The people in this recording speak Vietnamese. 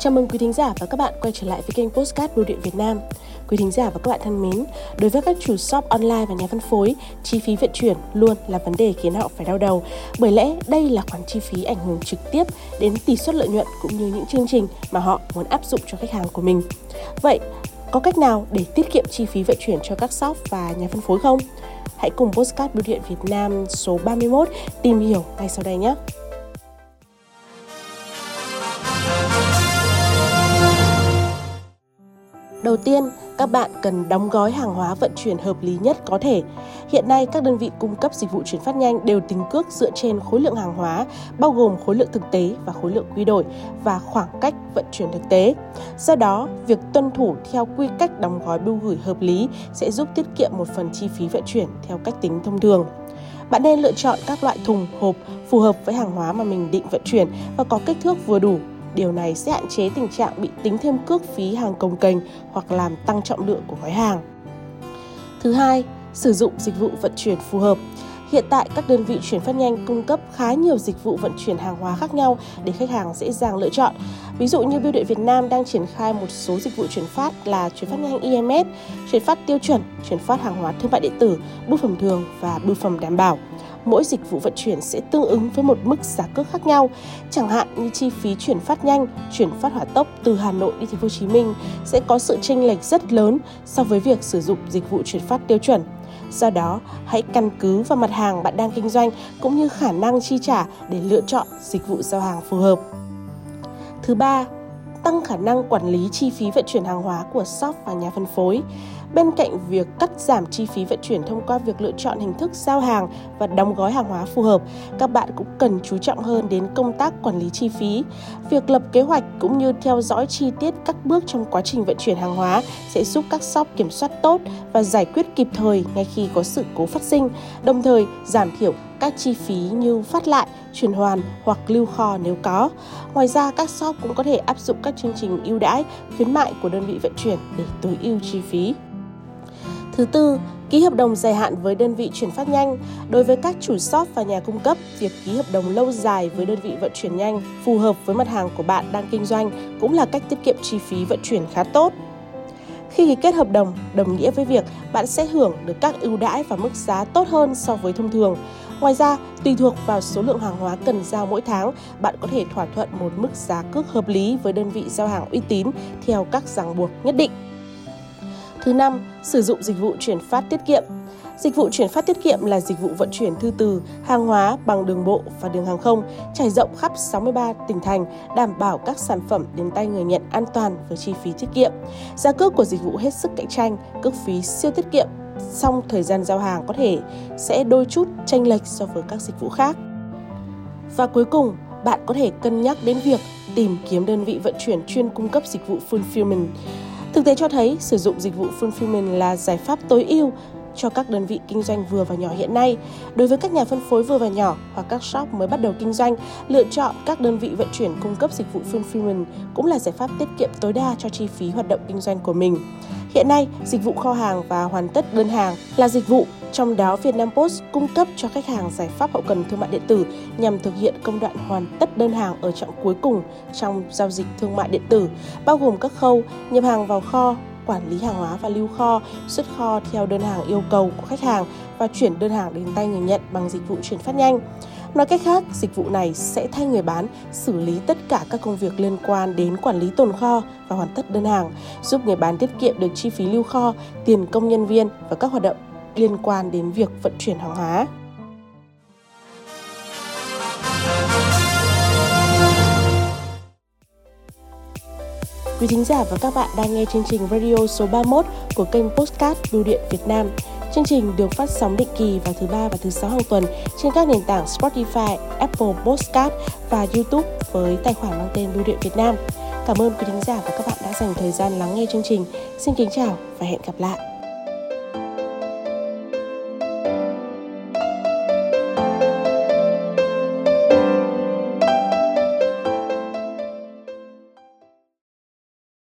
Chào mừng quý thính giả và các bạn quay trở lại với kênh Postcard Bưu điện Việt Nam. Quý thính giả và các bạn thân mến, đối với các chủ shop online và nhà phân phối, chi phí vận chuyển luôn là vấn đề khiến họ phải đau đầu. Bởi lẽ đây là khoản chi phí ảnh hưởng trực tiếp đến tỷ suất lợi nhuận cũng như những chương trình mà họ muốn áp dụng cho khách hàng của mình. Vậy, có cách nào để tiết kiệm chi phí vận chuyển cho các shop và nhà phân phối không? Hãy cùng Postcard Bưu điện Việt Nam số 31 tìm hiểu ngay sau đây nhé! Đầu tiên, các bạn cần đóng gói hàng hóa vận chuyển hợp lý nhất có thể. Hiện nay, các đơn vị cung cấp dịch vụ chuyển phát nhanh đều tính cước dựa trên khối lượng hàng hóa, bao gồm khối lượng thực tế và khối lượng quy đổi và khoảng cách vận chuyển thực tế. Do đó, việc tuân thủ theo quy cách đóng gói bưu gửi hợp lý sẽ giúp tiết kiệm một phần chi phí vận chuyển theo cách tính thông thường. Bạn nên lựa chọn các loại thùng, hộp phù hợp với hàng hóa mà mình định vận chuyển và có kích thước vừa đủ Điều này sẽ hạn chế tình trạng bị tính thêm cước phí hàng công kênh hoặc làm tăng trọng lượng của gói hàng. Thứ hai, sử dụng dịch vụ vận chuyển phù hợp. Hiện tại các đơn vị chuyển phát nhanh cung cấp khá nhiều dịch vụ vận chuyển hàng hóa khác nhau để khách hàng dễ dàng lựa chọn. Ví dụ như Bưu điện Việt Nam đang triển khai một số dịch vụ chuyển phát là chuyển phát nhanh EMS, chuyển phát tiêu chuẩn, chuyển phát hàng hóa thương mại điện tử, bưu phẩm thường và bưu phẩm đảm bảo mỗi dịch vụ vận chuyển sẽ tương ứng với một mức giá cước khác nhau. Chẳng hạn như chi phí chuyển phát nhanh, chuyển phát hỏa tốc từ Hà Nội đi thành phố Hồ Chí Minh sẽ có sự chênh lệch rất lớn so với việc sử dụng dịch vụ chuyển phát tiêu chuẩn. Do đó, hãy căn cứ vào mặt hàng bạn đang kinh doanh cũng như khả năng chi trả để lựa chọn dịch vụ giao hàng phù hợp. Thứ ba, tăng khả năng quản lý chi phí vận chuyển hàng hóa của shop và nhà phân phối. Bên cạnh việc cắt giảm chi phí vận chuyển thông qua việc lựa chọn hình thức giao hàng và đóng gói hàng hóa phù hợp, các bạn cũng cần chú trọng hơn đến công tác quản lý chi phí. Việc lập kế hoạch cũng như theo dõi chi tiết các bước trong quá trình vận chuyển hàng hóa sẽ giúp các shop kiểm soát tốt và giải quyết kịp thời ngay khi có sự cố phát sinh, đồng thời giảm thiểu các chi phí như phát lại, chuyển hoàn hoặc lưu kho nếu có. Ngoài ra, các shop cũng có thể áp dụng các chương trình ưu đãi, khuyến mại của đơn vị vận chuyển để tối ưu chi phí. Thứ tư, ký hợp đồng dài hạn với đơn vị chuyển phát nhanh. Đối với các chủ shop và nhà cung cấp, việc ký hợp đồng lâu dài với đơn vị vận chuyển nhanh phù hợp với mặt hàng của bạn đang kinh doanh cũng là cách tiết kiệm chi phí vận chuyển khá tốt. Khi ký kết hợp đồng, đồng nghĩa với việc bạn sẽ hưởng được các ưu đãi và mức giá tốt hơn so với thông thường. Ngoài ra, tùy thuộc vào số lượng hàng hóa cần giao mỗi tháng, bạn có thể thỏa thuận một mức giá cước hợp lý với đơn vị giao hàng uy tín theo các ràng buộc nhất định. Thứ năm, sử dụng dịch vụ chuyển phát tiết kiệm. Dịch vụ chuyển phát tiết kiệm là dịch vụ vận chuyển thư từ, hàng hóa bằng đường bộ và đường hàng không, trải rộng khắp 63 tỉnh thành, đảm bảo các sản phẩm đến tay người nhận an toàn với chi phí tiết kiệm. Giá cước của dịch vụ hết sức cạnh tranh, cước phí siêu tiết kiệm, song thời gian giao hàng có thể sẽ đôi chút tranh lệch so với các dịch vụ khác. Và cuối cùng, bạn có thể cân nhắc đến việc tìm kiếm đơn vị vận chuyển chuyên cung cấp dịch vụ fulfillment Thực tế cho thấy sử dụng dịch vụ fulfillment là giải pháp tối ưu cho các đơn vị kinh doanh vừa và nhỏ hiện nay. Đối với các nhà phân phối vừa và nhỏ hoặc các shop mới bắt đầu kinh doanh, lựa chọn các đơn vị vận chuyển cung cấp dịch vụ fulfillment cũng là giải pháp tiết kiệm tối đa cho chi phí hoạt động kinh doanh của mình. Hiện nay, dịch vụ kho hàng và hoàn tất đơn hàng là dịch vụ trong đó, Vietnam Post cung cấp cho khách hàng giải pháp hậu cần thương mại điện tử nhằm thực hiện công đoạn hoàn tất đơn hàng ở trạng cuối cùng trong giao dịch thương mại điện tử, bao gồm các khâu nhập hàng vào kho, quản lý hàng hóa và lưu kho, xuất kho theo đơn hàng yêu cầu của khách hàng và chuyển đơn hàng đến tay người nhận bằng dịch vụ chuyển phát nhanh. Nói cách khác, dịch vụ này sẽ thay người bán xử lý tất cả các công việc liên quan đến quản lý tồn kho và hoàn tất đơn hàng, giúp người bán tiết kiệm được chi phí lưu kho, tiền công nhân viên và các hoạt động liên quan đến việc vận chuyển hàng hóa. Quý thính giả và các bạn đang nghe chương trình radio số 31 của kênh Postcard Bưu điện Việt Nam. Chương trình được phát sóng định kỳ vào thứ ba và thứ sáu hàng tuần trên các nền tảng Spotify, Apple Podcast và YouTube với tài khoản mang tên Bưu điện Việt Nam. Cảm ơn quý thính giả và các bạn đã dành thời gian lắng nghe chương trình. Xin kính chào và hẹn gặp lại.